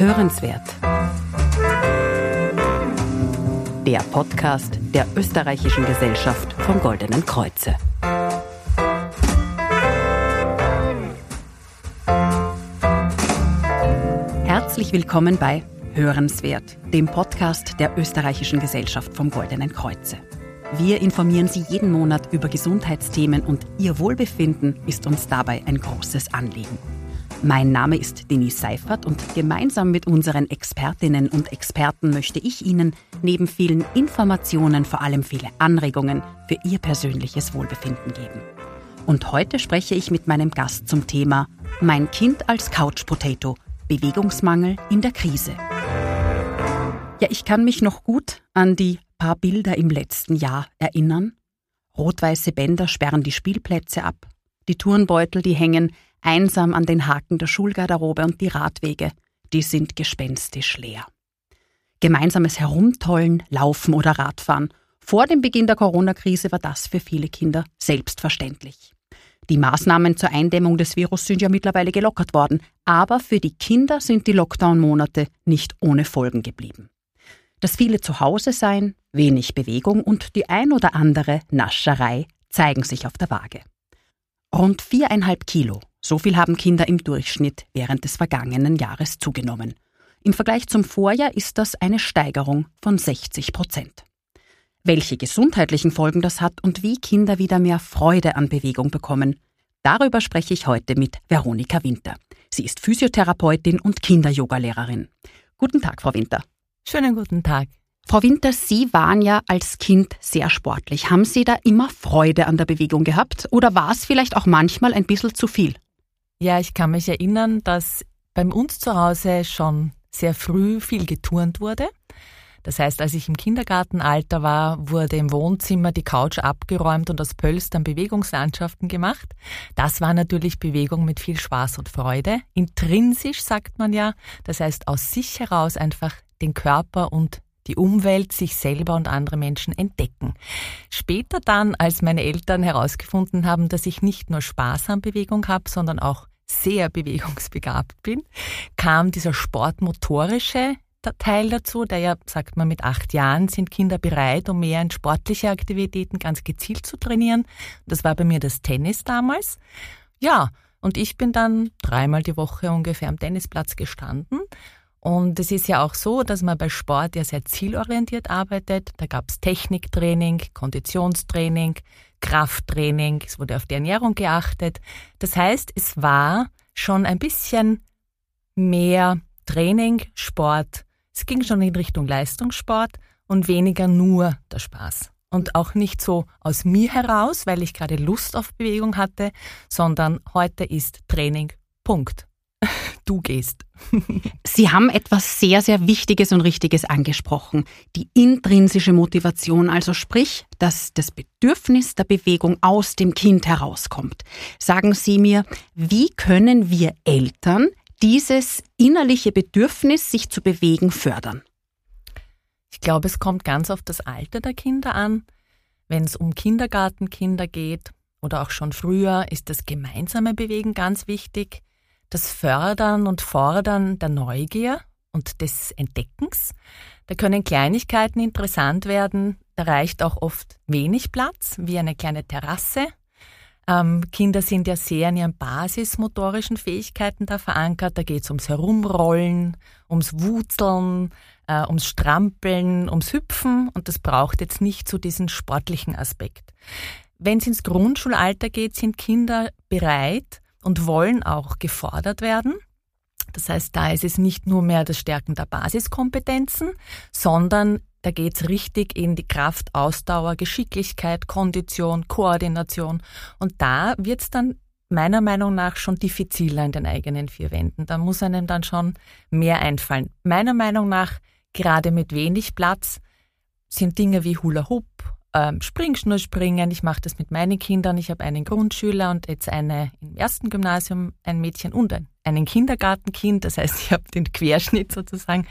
Hörenswert. Der Podcast der Österreichischen Gesellschaft vom Goldenen Kreuze. Herzlich willkommen bei Hörenswert, dem Podcast der Österreichischen Gesellschaft vom Goldenen Kreuze. Wir informieren Sie jeden Monat über Gesundheitsthemen und Ihr Wohlbefinden ist uns dabei ein großes Anliegen. Mein Name ist Denise Seifert und gemeinsam mit unseren Expertinnen und Experten möchte ich Ihnen neben vielen Informationen vor allem viele Anregungen für Ihr persönliches Wohlbefinden geben. Und heute spreche ich mit meinem Gast zum Thema Mein Kind als Couch Potato, Bewegungsmangel in der Krise. Ja, ich kann mich noch gut an die paar Bilder im letzten Jahr erinnern. Rot-weiße Bänder sperren die Spielplätze ab. Die Turnbeutel, die hängen einsam an den Haken der Schulgarderobe und die Radwege, die sind gespenstisch leer. Gemeinsames Herumtollen, Laufen oder Radfahren. Vor dem Beginn der Corona-Krise war das für viele Kinder selbstverständlich. Die Maßnahmen zur Eindämmung des Virus sind ja mittlerweile gelockert worden, aber für die Kinder sind die Lockdown-Monate nicht ohne Folgen geblieben. Das viele Zuhause-Sein, wenig Bewegung und die ein oder andere Nascherei zeigen sich auf der Waage. Rund viereinhalb Kilo, so viel haben Kinder im Durchschnitt während des vergangenen Jahres zugenommen. Im Vergleich zum Vorjahr ist das eine Steigerung von 60 Prozent. Welche gesundheitlichen Folgen das hat und wie Kinder wieder mehr Freude an Bewegung bekommen, darüber spreche ich heute mit Veronika Winter. Sie ist Physiotherapeutin und Kinder-Yoga-Lehrerin. Guten Tag, Frau Winter. Schönen guten Tag. Frau Winter, Sie waren ja als Kind sehr sportlich. Haben Sie da immer Freude an der Bewegung gehabt oder war es vielleicht auch manchmal ein bisschen zu viel? Ja, ich kann mich erinnern, dass bei uns zu Hause schon sehr früh viel geturnt wurde. Das heißt, als ich im Kindergartenalter war, wurde im Wohnzimmer die Couch abgeräumt und aus Pölstern Bewegungslandschaften gemacht. Das war natürlich Bewegung mit viel Spaß und Freude. Intrinsisch sagt man ja. Das heißt, aus sich heraus einfach den Körper und die Umwelt, sich selber und andere Menschen entdecken. Später dann, als meine Eltern herausgefunden haben, dass ich nicht nur Spaß an Bewegung habe, sondern auch sehr bewegungsbegabt bin, kam dieser sportmotorische Teil dazu, der ja, sagt man, mit acht Jahren sind Kinder bereit, um mehr in sportliche Aktivitäten ganz gezielt zu trainieren. Das war bei mir das Tennis damals. Ja, und ich bin dann dreimal die Woche ungefähr am Tennisplatz gestanden. Und es ist ja auch so, dass man bei Sport ja sehr zielorientiert arbeitet. Da gab es Techniktraining, Konditionstraining, Krafttraining, es wurde auf die Ernährung geachtet. Das heißt, es war schon ein bisschen mehr Training, Sport. Es ging schon in Richtung Leistungssport und weniger nur der Spaß. Und auch nicht so aus mir heraus, weil ich gerade Lust auf Bewegung hatte, sondern heute ist Training. Punkt du gehst. Sie haben etwas sehr, sehr Wichtiges und Richtiges angesprochen. Die intrinsische Motivation, also sprich, dass das Bedürfnis der Bewegung aus dem Kind herauskommt. Sagen Sie mir, wie können wir Eltern dieses innerliche Bedürfnis, sich zu bewegen, fördern? Ich glaube, es kommt ganz auf das Alter der Kinder an. Wenn es um Kindergartenkinder geht oder auch schon früher, ist das gemeinsame Bewegen ganz wichtig das Fördern und Fordern der Neugier und des Entdeckens. Da können Kleinigkeiten interessant werden. Da reicht auch oft wenig Platz, wie eine kleine Terrasse. Ähm, Kinder sind ja sehr in ihren basismotorischen Fähigkeiten da verankert. Da geht es ums Herumrollen, ums Wutzeln, äh, ums Strampeln, ums Hüpfen und das braucht jetzt nicht so diesen sportlichen Aspekt. Wenn es ins Grundschulalter geht, sind Kinder bereit, und wollen auch gefordert werden. Das heißt, da ist es nicht nur mehr das Stärken der Basiskompetenzen, sondern da geht's richtig in die Kraft, Ausdauer, Geschicklichkeit, Kondition, Koordination. Und da wird's dann meiner Meinung nach schon diffiziler in den eigenen vier Wänden. Da muss einem dann schon mehr einfallen. Meiner Meinung nach, gerade mit wenig Platz, sind Dinge wie Hula Hoop, ähm, Springschnurspringen. Ich mache das mit meinen Kindern. Ich habe einen Grundschüler und jetzt eine im ersten Gymnasium, ein Mädchen und ein, einen Kindergartenkind. Das heißt, ich habe den Querschnitt sozusagen.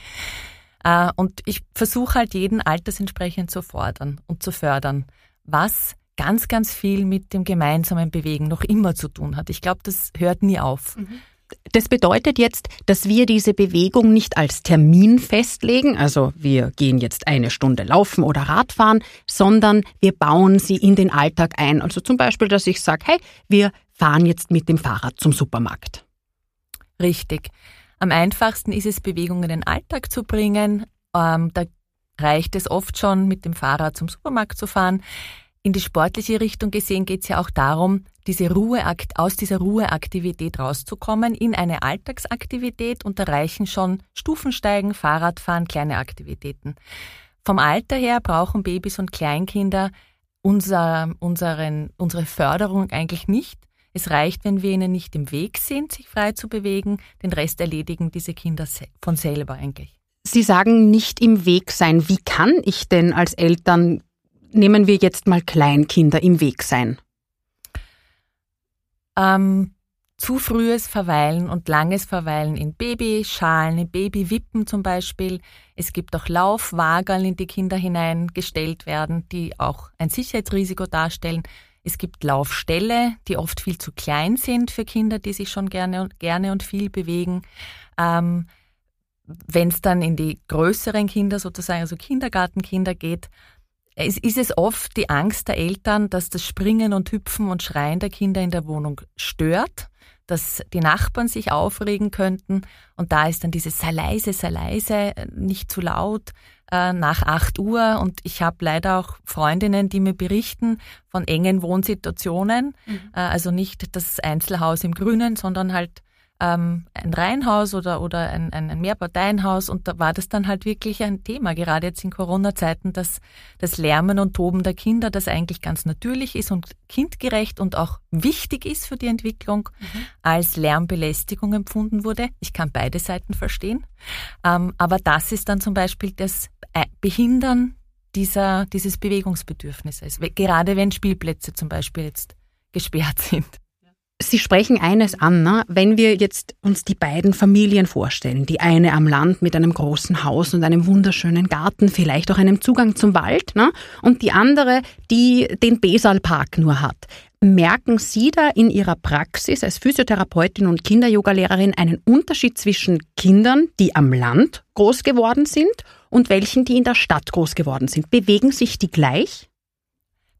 Äh, und ich versuche halt jeden altersentsprechend zu fordern und zu fördern, was ganz, ganz viel mit dem gemeinsamen Bewegen noch immer zu tun hat. Ich glaube, das hört nie auf. Mhm. Das bedeutet jetzt, dass wir diese Bewegung nicht als Termin festlegen, also wir gehen jetzt eine Stunde laufen oder Radfahren, sondern wir bauen sie in den Alltag ein. Also zum Beispiel, dass ich sage, hey, wir fahren jetzt mit dem Fahrrad zum Supermarkt. Richtig. Am einfachsten ist es, Bewegung in den Alltag zu bringen. Ähm, da reicht es oft schon, mit dem Fahrrad zum Supermarkt zu fahren. In die sportliche Richtung gesehen geht es ja auch darum, diese Ruheakt, aus dieser Ruheaktivität rauszukommen in eine Alltagsaktivität und da reichen schon Stufensteigen, Fahrradfahren, kleine Aktivitäten. Vom Alter her brauchen Babys und Kleinkinder unser, unseren, unsere Förderung eigentlich nicht. Es reicht, wenn wir ihnen nicht im Weg sind, sich frei zu bewegen. Den Rest erledigen diese Kinder von selber eigentlich. Sie sagen nicht im Weg sein. Wie kann ich denn als Eltern, nehmen wir jetzt mal Kleinkinder, im Weg sein? Ähm, zu frühes Verweilen und langes Verweilen in Babyschalen, in Babywippen zum Beispiel. Es gibt auch Laufwagerl, in die Kinder hineingestellt werden, die auch ein Sicherheitsrisiko darstellen. Es gibt Laufställe, die oft viel zu klein sind für Kinder, die sich schon gerne und, gerne und viel bewegen. Ähm, Wenn es dann in die größeren Kinder, sozusagen also Kindergartenkinder geht, es ist es oft die Angst der Eltern, dass das Springen und Hüpfen und Schreien der Kinder in der Wohnung stört, dass die Nachbarn sich aufregen könnten. Und da ist dann dieses sei leise, sei leise, nicht zu laut äh, nach 8 Uhr. Und ich habe leider auch Freundinnen, die mir berichten von engen Wohnsituationen, mhm. äh, also nicht das Einzelhaus im Grünen, sondern halt ähm, ein Reihenhaus oder, oder ein, ein, ein Mehrparteienhaus und da war das dann halt wirklich ein Thema, gerade jetzt in Corona-Zeiten, dass das Lärmen und Toben der Kinder, das eigentlich ganz natürlich ist und kindgerecht und auch wichtig ist für die Entwicklung, mhm. als Lärmbelästigung empfunden wurde. Ich kann beide Seiten verstehen. Ähm, aber das ist dann zum Beispiel das Behindern dieser, dieses Bewegungsbedürfnisses, gerade wenn Spielplätze zum Beispiel jetzt gesperrt sind. Sie sprechen eines an, ne? wenn wir jetzt uns die beiden Familien vorstellen, die eine am Land mit einem großen Haus und einem wunderschönen Garten, vielleicht auch einem Zugang zum Wald, ne? und die andere, die den Besalpark nur hat. Merken Sie da in Ihrer Praxis als Physiotherapeutin und Kinderyogalehrerin einen Unterschied zwischen Kindern, die am Land groß geworden sind und welchen, die in der Stadt groß geworden sind? Bewegen sich die gleich?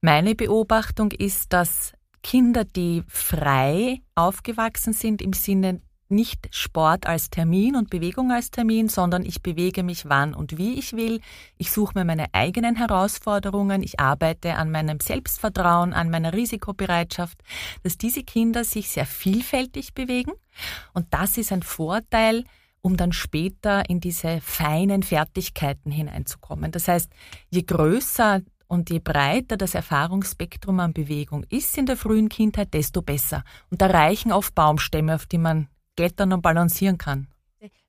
Meine Beobachtung ist, dass Kinder, die frei aufgewachsen sind im Sinne nicht Sport als Termin und Bewegung als Termin, sondern ich bewege mich wann und wie ich will. Ich suche mir meine eigenen Herausforderungen. Ich arbeite an meinem Selbstvertrauen, an meiner Risikobereitschaft, dass diese Kinder sich sehr vielfältig bewegen. Und das ist ein Vorteil, um dann später in diese feinen Fertigkeiten hineinzukommen. Das heißt, je größer und je breiter das Erfahrungsspektrum an Bewegung ist in der frühen Kindheit, desto besser. Und da reichen oft Baumstämme, auf die man klettern und balancieren kann.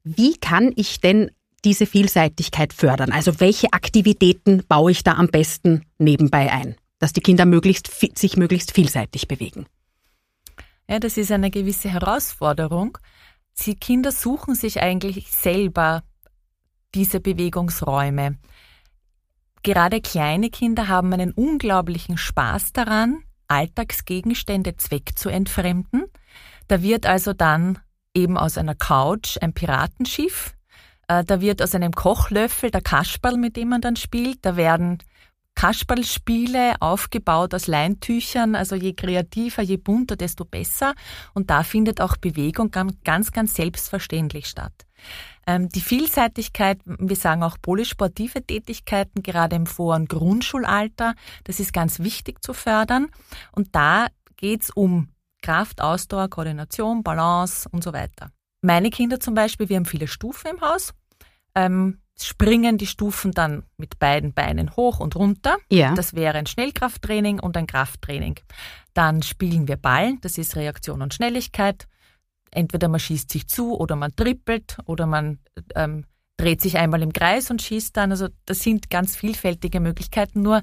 Wie kann ich denn diese Vielseitigkeit fördern? Also welche Aktivitäten baue ich da am besten nebenbei ein, dass die Kinder möglichst, sich möglichst vielseitig bewegen? Ja, das ist eine gewisse Herausforderung. Die Kinder suchen sich eigentlich selber diese Bewegungsräume. Gerade kleine Kinder haben einen unglaublichen Spaß daran, Alltagsgegenstände Zweck zu entfremden. Da wird also dann eben aus einer Couch ein Piratenschiff, äh, da wird aus einem Kochlöffel der Kasperl, mit dem man dann spielt, da werden Kasperlspiele aufgebaut aus Leintüchern, also je kreativer, je bunter, desto besser. Und da findet auch Bewegung ganz, ganz selbstverständlich statt. Ähm, die Vielseitigkeit, wir sagen auch polysportive Tätigkeiten, gerade im Vor- und Grundschulalter, das ist ganz wichtig zu fördern. Und da geht's um Kraft, Ausdauer, Koordination, Balance und so weiter. Meine Kinder zum Beispiel, wir haben viele Stufen im Haus, ähm, springen die Stufen dann mit beiden Beinen hoch und runter. Ja. Das wäre ein Schnellkrafttraining und ein Krafttraining. Dann spielen wir Ball, das ist Reaktion und Schnelligkeit entweder man schießt sich zu oder man trippelt oder man ähm, dreht sich einmal im Kreis und schießt dann. Also das sind ganz vielfältige Möglichkeiten. Nur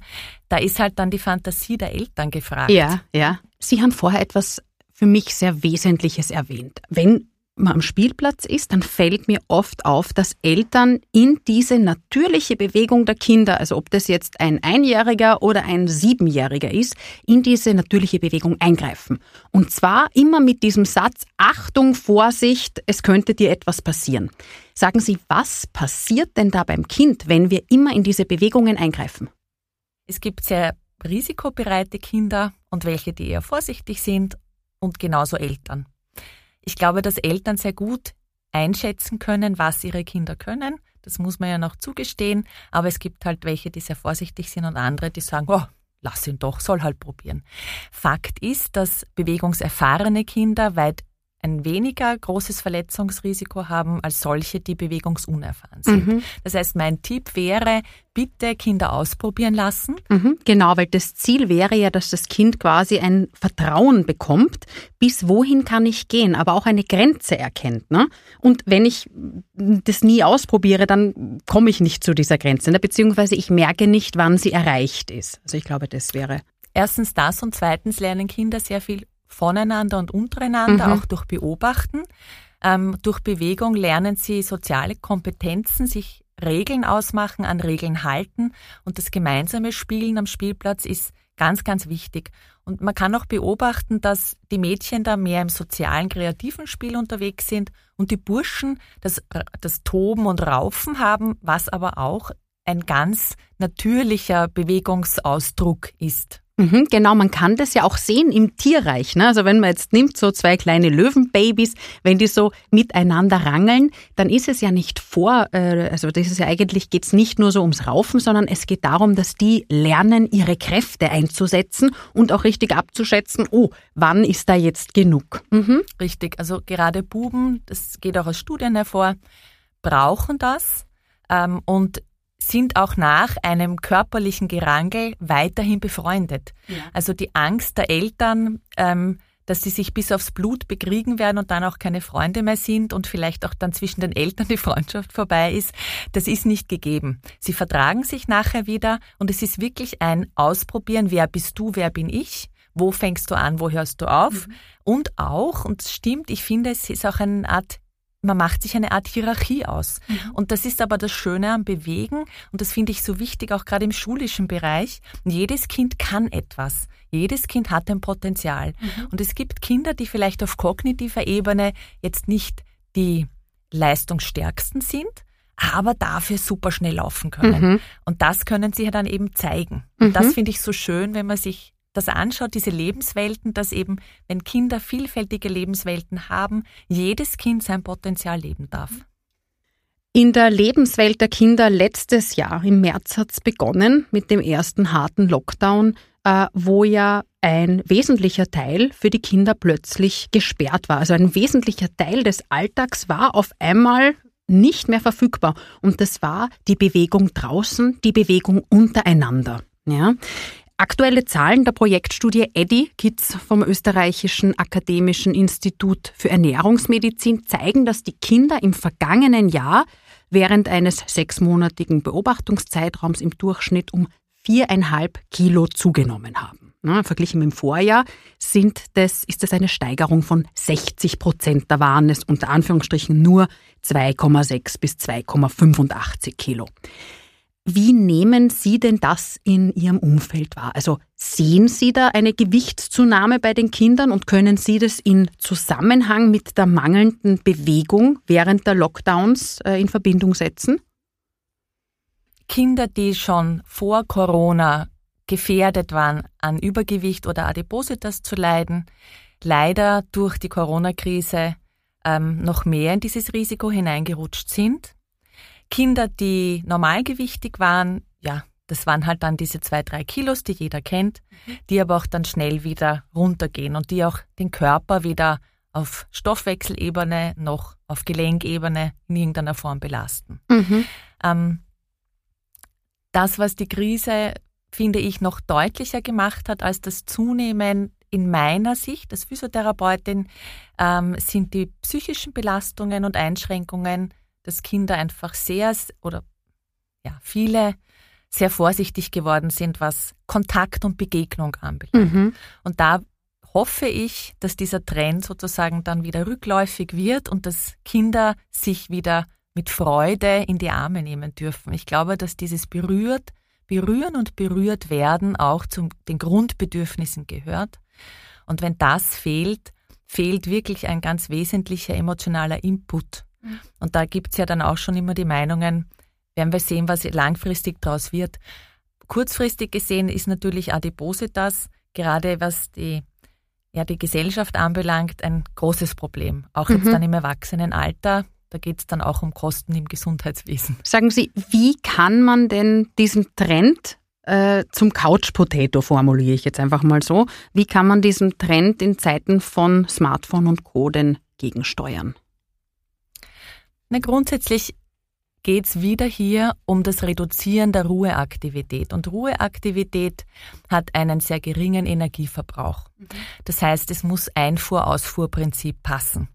da ist halt dann die Fantasie der Eltern gefragt. Ja, ja. Sie haben vorher etwas für mich sehr Wesentliches erwähnt. Wenn man am Spielplatz ist, dann fällt mir oft auf, dass Eltern in diese natürliche Bewegung der Kinder, also ob das jetzt ein Einjähriger oder ein Siebenjähriger ist, in diese natürliche Bewegung eingreifen. Und zwar immer mit diesem Satz, Achtung, Vorsicht, es könnte dir etwas passieren. Sagen Sie, was passiert denn da beim Kind, wenn wir immer in diese Bewegungen eingreifen? Es gibt sehr risikobereite Kinder und welche, die eher vorsichtig sind und genauso Eltern. Ich glaube, dass Eltern sehr gut einschätzen können, was ihre Kinder können. Das muss man ja noch zugestehen. Aber es gibt halt welche, die sehr vorsichtig sind und andere, die sagen, oh, lass ihn doch, soll halt probieren. Fakt ist, dass bewegungserfahrene Kinder weit ein weniger großes Verletzungsrisiko haben als solche, die bewegungsunerfahren sind. Mhm. Das heißt, mein Tipp wäre, bitte Kinder ausprobieren lassen. Mhm, genau, weil das Ziel wäre ja, dass das Kind quasi ein Vertrauen bekommt, bis wohin kann ich gehen, aber auch eine Grenze erkennt. Ne? Und wenn ich das nie ausprobiere, dann komme ich nicht zu dieser Grenze, ne? beziehungsweise ich merke nicht, wann sie erreicht ist. Also ich glaube, das wäre. Erstens das und zweitens lernen Kinder sehr viel voneinander und untereinander, mhm. auch durch Beobachten. Ähm, durch Bewegung lernen sie soziale Kompetenzen, sich Regeln ausmachen, an Regeln halten und das gemeinsame Spielen am Spielplatz ist ganz, ganz wichtig. Und man kann auch beobachten, dass die Mädchen da mehr im sozialen, kreativen Spiel unterwegs sind und die Burschen das, das Toben und Raufen haben, was aber auch ein ganz natürlicher Bewegungsausdruck ist. Mhm, genau, man kann das ja auch sehen im Tierreich. Ne? Also wenn man jetzt nimmt so zwei kleine Löwenbabys, wenn die so miteinander rangeln, dann ist es ja nicht vor, äh, also das ist ja eigentlich geht's nicht nur so ums Raufen, sondern es geht darum, dass die lernen, ihre Kräfte einzusetzen und auch richtig abzuschätzen, oh, wann ist da jetzt genug? Mhm. Richtig, also gerade Buben, das geht auch aus Studien hervor, brauchen das. Ähm, und sind auch nach einem körperlichen Gerangel weiterhin befreundet. Ja. Also die Angst der Eltern, ähm, dass sie sich bis aufs Blut bekriegen werden und dann auch keine Freunde mehr sind und vielleicht auch dann zwischen den Eltern die Freundschaft vorbei ist, das ist nicht gegeben. Sie vertragen sich nachher wieder und es ist wirklich ein Ausprobieren, wer bist du, wer bin ich, wo fängst du an, wo hörst du auf mhm. und auch, und es stimmt, ich finde, es ist auch eine Art man macht sich eine Art Hierarchie aus. Mhm. Und das ist aber das Schöne am Bewegen und das finde ich so wichtig, auch gerade im schulischen Bereich. Jedes Kind kann etwas. Jedes Kind hat ein Potenzial. Mhm. Und es gibt Kinder, die vielleicht auf kognitiver Ebene jetzt nicht die leistungsstärksten sind, aber dafür super schnell laufen können. Mhm. Und das können sie ja dann eben zeigen. Und das mhm. finde ich so schön, wenn man sich das anschaut, diese Lebenswelten, dass eben, wenn Kinder vielfältige Lebenswelten haben, jedes Kind sein Potenzial leben darf. In der Lebenswelt der Kinder letztes Jahr, im März, hat es begonnen mit dem ersten harten Lockdown, äh, wo ja ein wesentlicher Teil für die Kinder plötzlich gesperrt war. Also ein wesentlicher Teil des Alltags war auf einmal nicht mehr verfügbar. Und das war die Bewegung draußen, die Bewegung untereinander. Ja. Aktuelle Zahlen der Projektstudie EDI Kids vom Österreichischen Akademischen Institut für Ernährungsmedizin zeigen, dass die Kinder im vergangenen Jahr während eines sechsmonatigen Beobachtungszeitraums im Durchschnitt um viereinhalb Kilo zugenommen haben. Na, verglichen mit dem Vorjahr sind das, ist das eine Steigerung von 60 Prozent. Da waren es unter Anführungsstrichen nur 2,6 bis 2,85 Kilo. Wie nehmen Sie denn das in Ihrem Umfeld wahr? Also sehen Sie da eine Gewichtszunahme bei den Kindern und können Sie das in Zusammenhang mit der mangelnden Bewegung während der Lockdowns äh, in Verbindung setzen? Kinder, die schon vor Corona gefährdet waren, an Übergewicht oder Adipositas zu leiden, leider durch die Corona-Krise ähm, noch mehr in dieses Risiko hineingerutscht sind Kinder, die normalgewichtig waren, ja, das waren halt dann diese zwei, drei Kilos, die jeder kennt, mhm. die aber auch dann schnell wieder runtergehen und die auch den Körper wieder auf Stoffwechselebene noch auf Gelenkebene in irgendeiner Form belasten. Mhm. Ähm, das, was die Krise, finde ich, noch deutlicher gemacht hat als das Zunehmen in meiner Sicht als Physiotherapeutin, ähm, sind die psychischen Belastungen und Einschränkungen dass Kinder einfach sehr oder ja, viele sehr vorsichtig geworden sind, was Kontakt und Begegnung anbelangt. Mhm. Und da hoffe ich, dass dieser Trend sozusagen dann wieder rückläufig wird und dass Kinder sich wieder mit Freude in die Arme nehmen dürfen. Ich glaube, dass dieses berührt, berühren und berührt werden auch zu den Grundbedürfnissen gehört. Und wenn das fehlt, fehlt wirklich ein ganz wesentlicher emotionaler Input. Und da gibt's ja dann auch schon immer die Meinungen, werden wir sehen, was langfristig daraus wird. Kurzfristig gesehen ist natürlich Adipositas, gerade was die, ja, die Gesellschaft anbelangt, ein großes Problem. Auch jetzt mhm. dann im Erwachsenenalter. Da geht es dann auch um Kosten im Gesundheitswesen. Sagen Sie, wie kann man denn diesen Trend äh, zum Couch Potato formuliere ich jetzt einfach mal so. Wie kann man diesen Trend in Zeiten von Smartphone und Co. denn gegensteuern? Na, grundsätzlich geht es wieder hier um das Reduzieren der Ruheaktivität. Und Ruheaktivität hat einen sehr geringen Energieverbrauch. Mhm. Das heißt, es muss Einfuhr-Ausfuhr-Prinzip passen.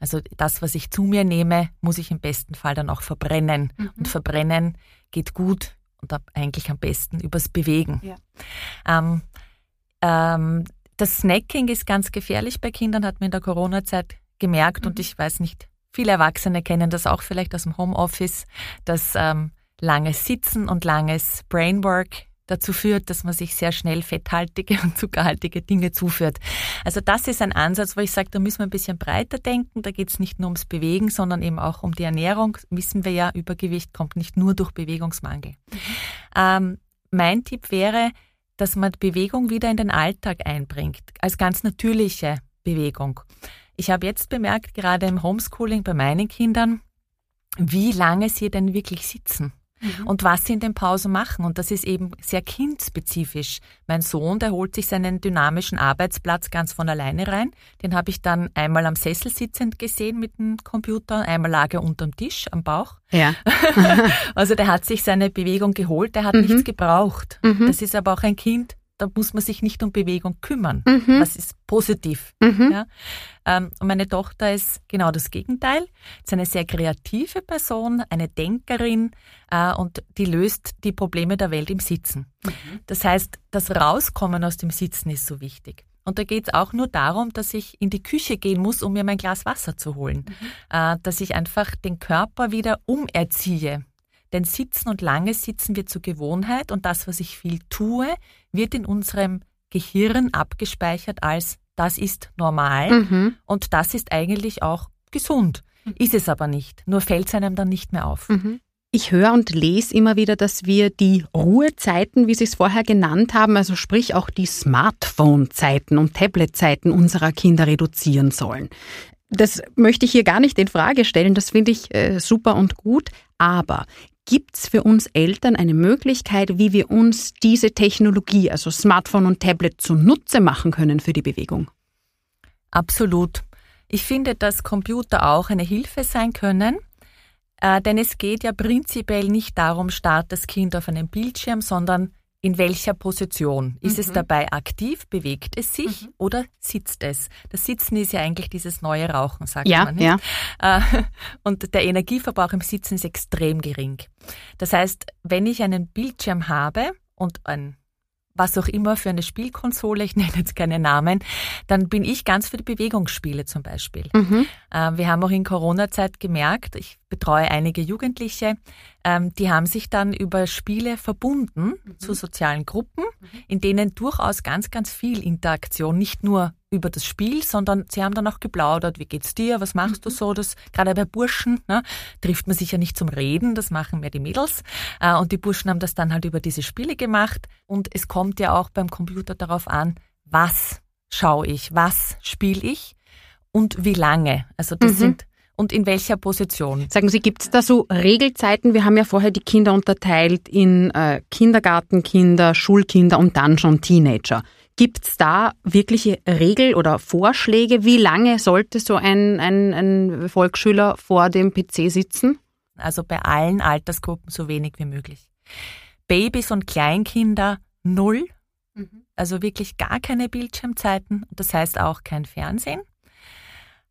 Also das, was ich zu mir nehme, muss ich im besten Fall dann auch verbrennen. Mhm. Und verbrennen geht gut und eigentlich am besten übers Bewegen. Ja. Ähm, ähm, das Snacking ist ganz gefährlich bei Kindern, hat man in der Corona-Zeit gemerkt mhm. und ich weiß nicht, Viele Erwachsene kennen das auch vielleicht aus dem Homeoffice, dass ähm, langes Sitzen und langes Brainwork dazu führt, dass man sich sehr schnell fetthaltige und zuckerhaltige Dinge zuführt. Also das ist ein Ansatz, wo ich sage, da müssen wir ein bisschen breiter denken. Da geht es nicht nur ums Bewegen, sondern eben auch um die Ernährung. Wissen wir ja, Übergewicht kommt nicht nur durch Bewegungsmangel. Ähm, mein Tipp wäre, dass man Bewegung wieder in den Alltag einbringt, als ganz natürliche Bewegung. Ich habe jetzt bemerkt, gerade im Homeschooling bei meinen Kindern, wie lange sie denn wirklich sitzen mhm. und was sie in den Pausen machen. Und das ist eben sehr kindspezifisch. Mein Sohn, der holt sich seinen dynamischen Arbeitsplatz ganz von alleine rein. Den habe ich dann einmal am Sessel sitzend gesehen mit dem Computer, einmal lag er unterm Tisch am Bauch. Ja. also der hat sich seine Bewegung geholt, der hat mhm. nichts gebraucht. Mhm. Das ist aber auch ein Kind, da muss man sich nicht um Bewegung kümmern. Mhm. Das ist positiv. Mhm. Ja. Ähm, und meine Tochter ist genau das Gegenteil. Ist eine sehr kreative Person, eine Denkerin äh, und die löst die Probleme der Welt im Sitzen. Mhm. Das heißt, das Rauskommen aus dem Sitzen ist so wichtig. Und da geht es auch nur darum, dass ich in die Küche gehen muss, um mir mein Glas Wasser zu holen. Mhm. Äh, dass ich einfach den Körper wieder umerziehe. Denn Sitzen und langes Sitzen wird zur Gewohnheit und das, was ich viel tue, wird in unserem Gehirn abgespeichert als das ist normal mhm. und das ist eigentlich auch gesund. Ist es aber nicht, nur fällt es einem dann nicht mehr auf. Mhm. Ich höre und lese immer wieder, dass wir die Ruhezeiten, wie Sie es vorher genannt haben, also sprich auch die Smartphone-Zeiten und Tablet-Zeiten unserer Kinder reduzieren sollen. Das möchte ich hier gar nicht in Frage stellen, das finde ich äh, super und gut, aber Gibt es für uns Eltern eine Möglichkeit, wie wir uns diese Technologie, also Smartphone und Tablet, zunutze machen können für die Bewegung? Absolut. Ich finde, dass Computer auch eine Hilfe sein können, äh, denn es geht ja prinzipiell nicht darum, starrt das Kind auf einem Bildschirm, sondern in welcher Position? Ist mhm. es dabei aktiv? Bewegt es sich mhm. oder sitzt es? Das Sitzen ist ja eigentlich dieses neue Rauchen, sagt ja, man. Nicht? Ja. Äh, und der Energieverbrauch im Sitzen ist extrem gering. Das heißt, wenn ich einen Bildschirm habe und ein was auch immer für eine Spielkonsole, ich nenne jetzt keine Namen, dann bin ich ganz für die Bewegungsspiele zum Beispiel. Mhm. Äh, wir haben auch in Corona-Zeit gemerkt, ich betreue einige Jugendliche, ähm, die haben sich dann über Spiele verbunden mhm. zu sozialen Gruppen, mhm. in denen durchaus ganz, ganz viel Interaktion, nicht nur über das Spiel, sondern sie haben dann auch geplaudert, wie geht's dir, was machst mhm. du so, das gerade bei Burschen ne, trifft man sich ja nicht zum Reden, das machen mehr die Mädels äh, und die Burschen haben das dann halt über diese Spiele gemacht und es kommt ja auch beim Computer darauf an, was schaue ich, was spiele ich und wie lange. Also das mhm. sind und in welcher Position? Sagen Sie, gibt es da so Regelzeiten? Wir haben ja vorher die Kinder unterteilt in äh, Kindergartenkinder, Schulkinder und dann schon Teenager. Gibt es da wirkliche Regel oder Vorschläge? Wie lange sollte so ein, ein, ein Volksschüler vor dem PC sitzen? Also bei allen Altersgruppen so wenig wie möglich. Babys und Kleinkinder null, mhm. also wirklich gar keine Bildschirmzeiten. Das heißt auch kein Fernsehen.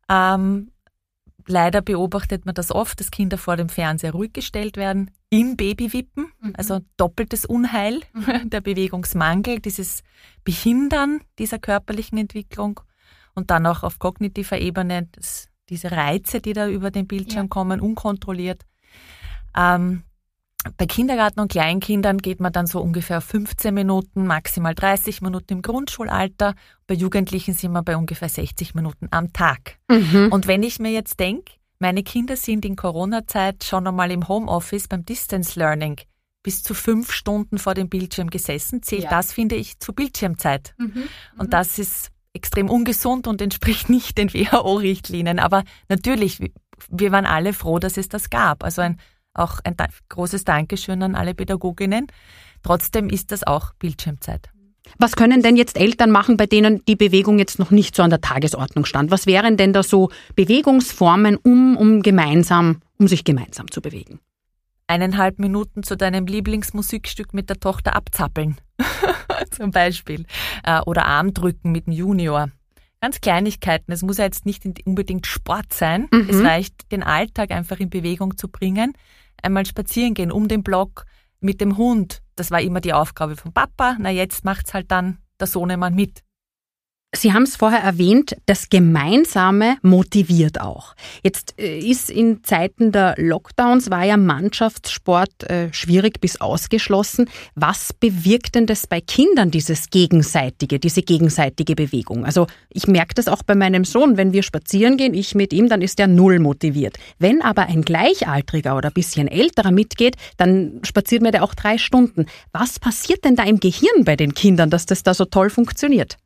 Ähm, leider beobachtet man das oft, dass Kinder vor dem Fernseher ruhig gestellt werden. im Babywippen, mhm. also doppeltes Unheil, mhm. der Bewegungsmangel, dieses Behindern dieser körperlichen Entwicklung und dann auch auf kognitiver Ebene das, diese Reize, die da über den Bildschirm ja. kommen, unkontrolliert. Ähm, bei Kindergarten und Kleinkindern geht man dann so ungefähr 15 Minuten, maximal 30 Minuten im Grundschulalter. Bei Jugendlichen sind wir bei ungefähr 60 Minuten am Tag. Mhm. Und wenn ich mir jetzt denke, meine Kinder sind in Corona-Zeit schon einmal im Homeoffice beim Distance Learning bis zu fünf Stunden vor dem Bildschirm gesessen, zählt ja. das, finde ich, zu Bildschirmzeit. Mhm. Mhm. Und das ist extrem ungesund und entspricht nicht den WHO-Richtlinien. Aber natürlich, wir waren alle froh, dass es das gab. Also ein auch ein großes Dankeschön an alle Pädagoginnen. Trotzdem ist das auch Bildschirmzeit. Was können denn jetzt Eltern machen, bei denen die Bewegung jetzt noch nicht so an der Tagesordnung stand? Was wären denn da so Bewegungsformen, um, um gemeinsam, um sich gemeinsam zu bewegen? Eineinhalb Minuten zu deinem Lieblingsmusikstück mit der Tochter abzappeln. Zum Beispiel. Äh, oder Armdrücken mit dem Junior. Ganz Kleinigkeiten. Es muss ja jetzt nicht unbedingt Sport sein. Mhm. Es reicht, den Alltag einfach in Bewegung zu bringen einmal spazieren gehen um den Block mit dem Hund. Das war immer die Aufgabe von Papa. Na, jetzt macht's halt dann der Sohnemann mit. Sie haben es vorher erwähnt, das Gemeinsame motiviert auch. Jetzt äh, ist in Zeiten der Lockdowns war ja Mannschaftssport äh, schwierig bis ausgeschlossen. Was bewirkt denn das bei Kindern, dieses gegenseitige, diese gegenseitige Bewegung? Also ich merke das auch bei meinem Sohn, wenn wir spazieren gehen, ich mit ihm, dann ist er null motiviert. Wenn aber ein Gleichaltriger oder ein bisschen älterer mitgeht, dann spaziert mir der auch drei Stunden. Was passiert denn da im Gehirn bei den Kindern, dass das da so toll funktioniert?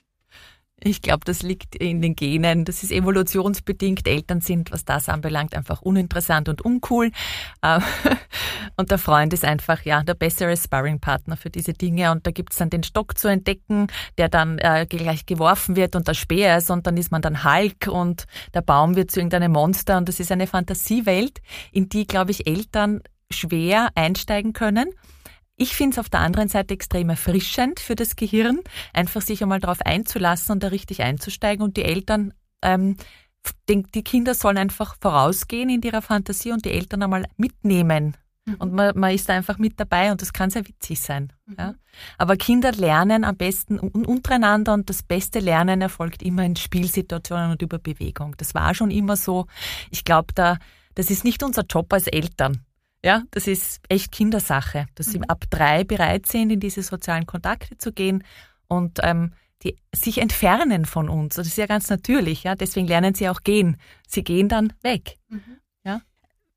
Ich glaube, das liegt in den Genen. Das ist evolutionsbedingt. Eltern sind, was das anbelangt, einfach uninteressant und uncool. Ähm, und der Freund ist einfach ja der bessere Sparringpartner für diese Dinge. Und da gibt's dann den Stock zu entdecken, der dann äh, gleich geworfen wird und der Speer ist und dann ist man dann Hulk und der Baum wird zu irgendeinem Monster. Und das ist eine Fantasiewelt, in die, glaube ich, Eltern schwer einsteigen können. Ich finde es auf der anderen Seite extrem erfrischend für das Gehirn, einfach sich einmal darauf einzulassen und da richtig einzusteigen und die Eltern, ähm, die, die Kinder sollen einfach vorausgehen in ihrer Fantasie und die Eltern einmal mitnehmen. Mhm. Und man, man ist da einfach mit dabei und das kann sehr witzig sein. Mhm. Ja. Aber Kinder lernen am besten untereinander und das beste Lernen erfolgt immer in Spielsituationen und über Bewegung. Das war schon immer so. Ich glaube, da, das ist nicht unser Job als Eltern, ja, das ist echt Kindersache, dass mhm. sie ab drei bereit sind, in diese sozialen Kontakte zu gehen und ähm, die sich entfernen von uns. Das ist ja ganz natürlich, ja. Deswegen lernen sie auch gehen. Sie gehen dann weg. Mhm. Ja.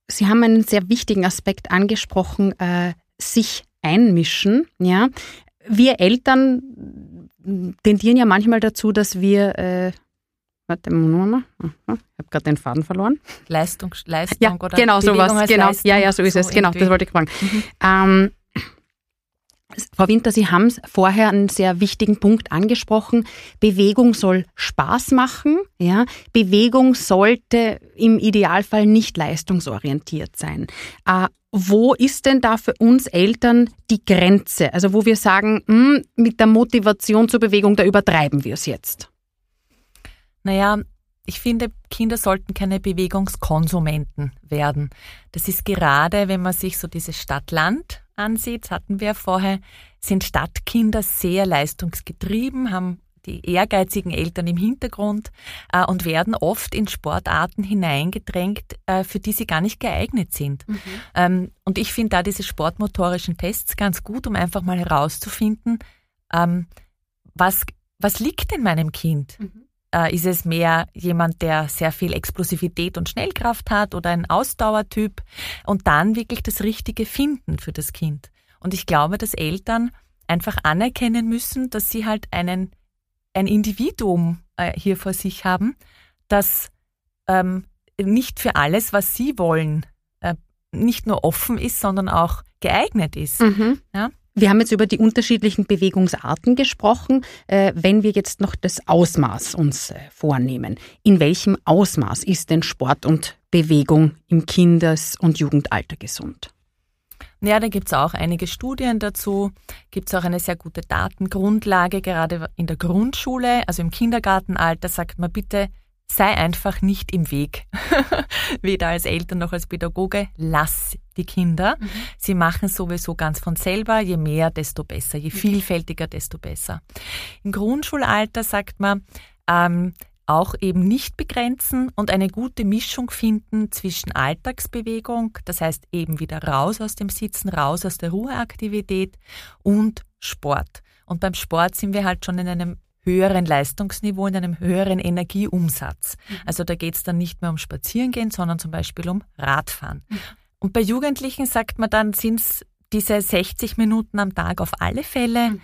Sie haben einen sehr wichtigen Aspekt angesprochen, äh, sich einmischen. Ja, wir Eltern tendieren ja manchmal dazu, dass wir äh, Warte, Monoma. Ich habe gerade den Faden verloren. Leistung, Leistung ja, oder genau Bewegung sowas. Genau, Leistung, ja, ja, so ist so es. Genau, das wollte ich fragen. Mhm. Ähm, Frau Winter, Sie haben vorher einen sehr wichtigen Punkt angesprochen. Bewegung soll Spaß machen. Ja? Bewegung sollte im Idealfall nicht leistungsorientiert sein. Äh, wo ist denn da für uns Eltern die Grenze? Also wo wir sagen, mh, hm, mit der Motivation zur Bewegung, da übertreiben wir es jetzt. Naja, ich finde, Kinder sollten keine Bewegungskonsumenten werden. Das ist gerade, wenn man sich so dieses Stadt-Land ansieht, das hatten wir ja vorher, sind Stadtkinder sehr leistungsgetrieben, haben die ehrgeizigen Eltern im Hintergrund äh, und werden oft in Sportarten hineingedrängt, äh, für die sie gar nicht geeignet sind. Mhm. Ähm, und ich finde da diese sportmotorischen Tests ganz gut, um einfach mal herauszufinden, ähm, was, was liegt in meinem Kind? Mhm. Äh, ist es mehr jemand, der sehr viel Explosivität und Schnellkraft hat oder ein Ausdauertyp? Und dann wirklich das Richtige finden für das Kind. Und ich glaube, dass Eltern einfach anerkennen müssen, dass sie halt einen, ein Individuum äh, hier vor sich haben, das ähm, nicht für alles, was sie wollen, äh, nicht nur offen ist, sondern auch geeignet ist. Mhm. Ja? Wir haben jetzt über die unterschiedlichen Bewegungsarten gesprochen. Äh, wenn wir jetzt noch das Ausmaß uns äh, vornehmen, in welchem Ausmaß ist denn Sport und Bewegung im Kindes- und Jugendalter gesund? Ja, da gibt es auch einige Studien dazu. Gibt es auch eine sehr gute Datengrundlage, gerade in der Grundschule, also im Kindergartenalter, sagt man bitte sei einfach nicht im Weg. Weder als Eltern noch als Pädagoge. Lass die Kinder. Mhm. Sie machen sowieso ganz von selber. Je mehr, desto besser. Je vielfältiger, desto besser. Im Grundschulalter sagt man, ähm, auch eben nicht begrenzen und eine gute Mischung finden zwischen Alltagsbewegung, das heißt eben wieder raus aus dem Sitzen, raus aus der Ruheaktivität und Sport. Und beim Sport sind wir halt schon in einem höheren Leistungsniveau, in einem höheren Energieumsatz. Mhm. Also da geht es dann nicht mehr um Spazierengehen, sondern zum Beispiel um Radfahren. Mhm. Und bei Jugendlichen sagt man dann, sind es diese 60 Minuten am Tag auf alle Fälle. Mhm.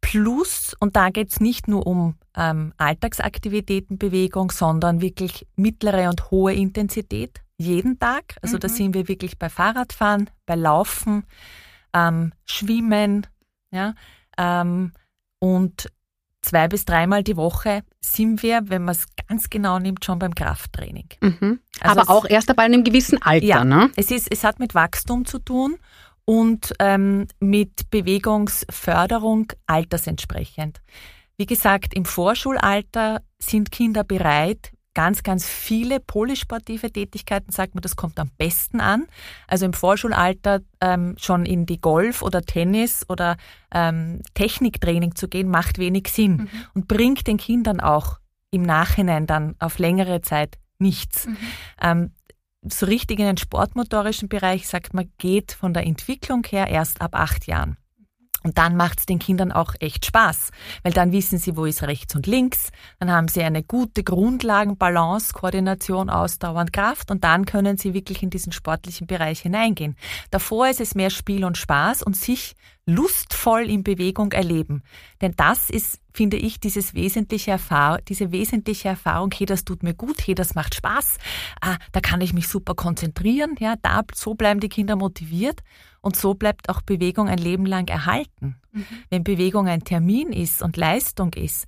Plus, und da geht es nicht nur um ähm, Alltagsaktivitäten, Bewegung, sondern wirklich mittlere und hohe Intensität jeden Tag. Also mhm. da sind wir wirklich bei Fahrradfahren, bei Laufen, ähm, Schwimmen, ja, ähm, und zwei bis dreimal die Woche sind wir, wenn man es ganz genau nimmt, schon beim Krafttraining. Mhm. Also Aber auch erst bei einem gewissen Alter, ja, ne? Es, ist, es hat mit Wachstum zu tun und ähm, mit Bewegungsförderung altersentsprechend. Wie gesagt, im Vorschulalter sind Kinder bereit, ganz, ganz viele polysportive Tätigkeiten, sagt man, das kommt am besten an. Also im Vorschulalter ähm, schon in die Golf oder Tennis oder ähm, Techniktraining zu gehen, macht wenig Sinn mhm. und bringt den Kindern auch im Nachhinein dann auf längere Zeit nichts. Mhm. Ähm, so richtig in den sportmotorischen Bereich, sagt man, geht von der Entwicklung her erst ab acht Jahren. Und dann macht es den Kindern auch echt Spaß, weil dann wissen sie, wo ist rechts und links, dann haben sie eine gute Grundlagenbalance, Koordination, Ausdauer und Kraft. Und dann können sie wirklich in diesen sportlichen Bereich hineingehen. Davor ist es mehr Spiel und Spaß und sich lustvoll in Bewegung erleben. Denn das ist, finde ich, dieses wesentliche Erfahrung, diese wesentliche Erfahrung, hey, das tut mir gut, hey, das macht Spaß, ah, da kann ich mich super konzentrieren, ja, da, so bleiben die Kinder motiviert und so bleibt auch Bewegung ein Leben lang erhalten. Mhm. Wenn Bewegung ein Termin ist und Leistung ist,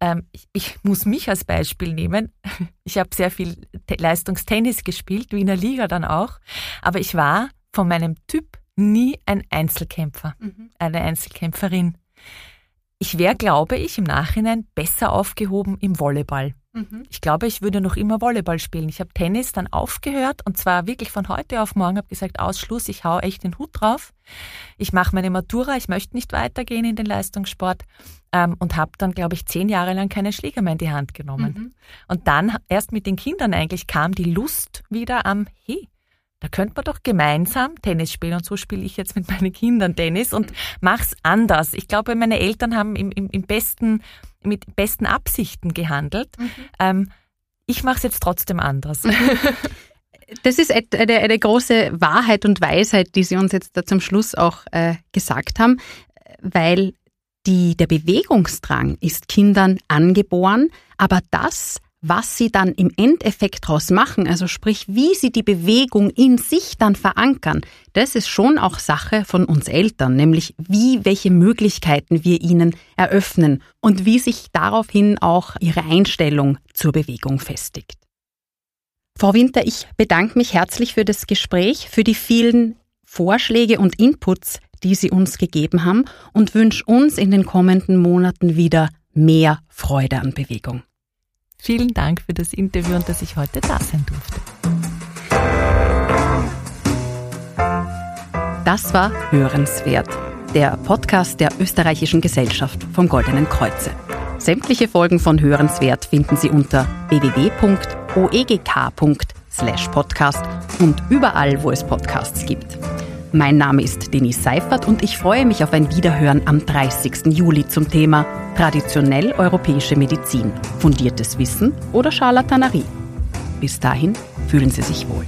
ähm, ich, ich, muss mich als Beispiel nehmen. Ich habe sehr viel Leistungstennis gespielt, Wiener Liga dann auch, aber ich war von meinem Typ nie ein Einzelkämpfer, mhm. eine Einzelkämpferin. Ich wäre, glaube ich, im Nachhinein besser aufgehoben im Volleyball. Mhm. Ich glaube, ich würde noch immer Volleyball spielen. Ich habe Tennis dann aufgehört und zwar wirklich von heute auf morgen, habe gesagt, Ausschluss, ich hau echt den Hut drauf. Ich mache meine Matura, ich möchte nicht weitergehen in den Leistungssport ähm, und habe dann, glaube ich, zehn Jahre lang keine Schläger mehr in die Hand genommen. Mhm. Und dann erst mit den Kindern eigentlich kam die Lust wieder am, hey, da könnte man doch gemeinsam Tennis spielen. Und so spiele ich jetzt mit meinen Kindern Tennis und mach's anders. Ich glaube, meine Eltern haben im, im, im besten mit besten Absichten gehandelt. Mhm. Ähm, ich mache es jetzt trotzdem anders. Das ist eine, eine, große Wahrheit und Weisheit, die Sie uns jetzt da zum Schluss auch äh, gesagt haben, weil die, der Bewegungsdrang ist Kindern angeboren, aber das was sie dann im Endeffekt daraus machen, also sprich, wie sie die Bewegung in sich dann verankern, das ist schon auch Sache von uns Eltern, nämlich wie, welche Möglichkeiten wir ihnen eröffnen und wie sich daraufhin auch ihre Einstellung zur Bewegung festigt. Frau Winter, ich bedanke mich herzlich für das Gespräch, für die vielen Vorschläge und Inputs, die Sie uns gegeben haben und wünsche uns in den kommenden Monaten wieder mehr Freude an Bewegung. Vielen Dank für das Interview und dass ich heute da sein durfte. Das war Hörenswert, der Podcast der Österreichischen Gesellschaft vom Goldenen Kreuze. Sämtliche Folgen von Hörenswert finden Sie unter www.oegk.podcast und überall, wo es Podcasts gibt. Mein Name ist Denise Seifert und ich freue mich auf ein Wiederhören am 30. Juli zum Thema Traditionell europäische Medizin, fundiertes Wissen oder Charlatanerie. Bis dahin fühlen Sie sich wohl.